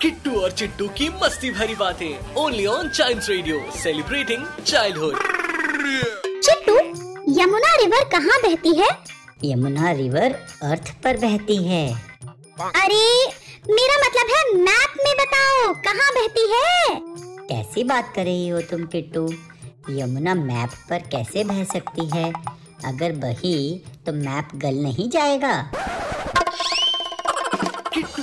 Kittu और चिट्टू की मस्ती भरी बातें only on Child Radio celebrating childhood Chittu Yamuna river कहाँ बहती है? यमुना रिवर अर्थ पर बहती है। अरे मेरा मतलब है मैप में बताओ कहाँ बहती है? कैसी बात कर रही हो तुम किट्टू? यमुना मैप पर कैसे बह सकती है? अगर बही तो मैप गल नहीं जाएगा।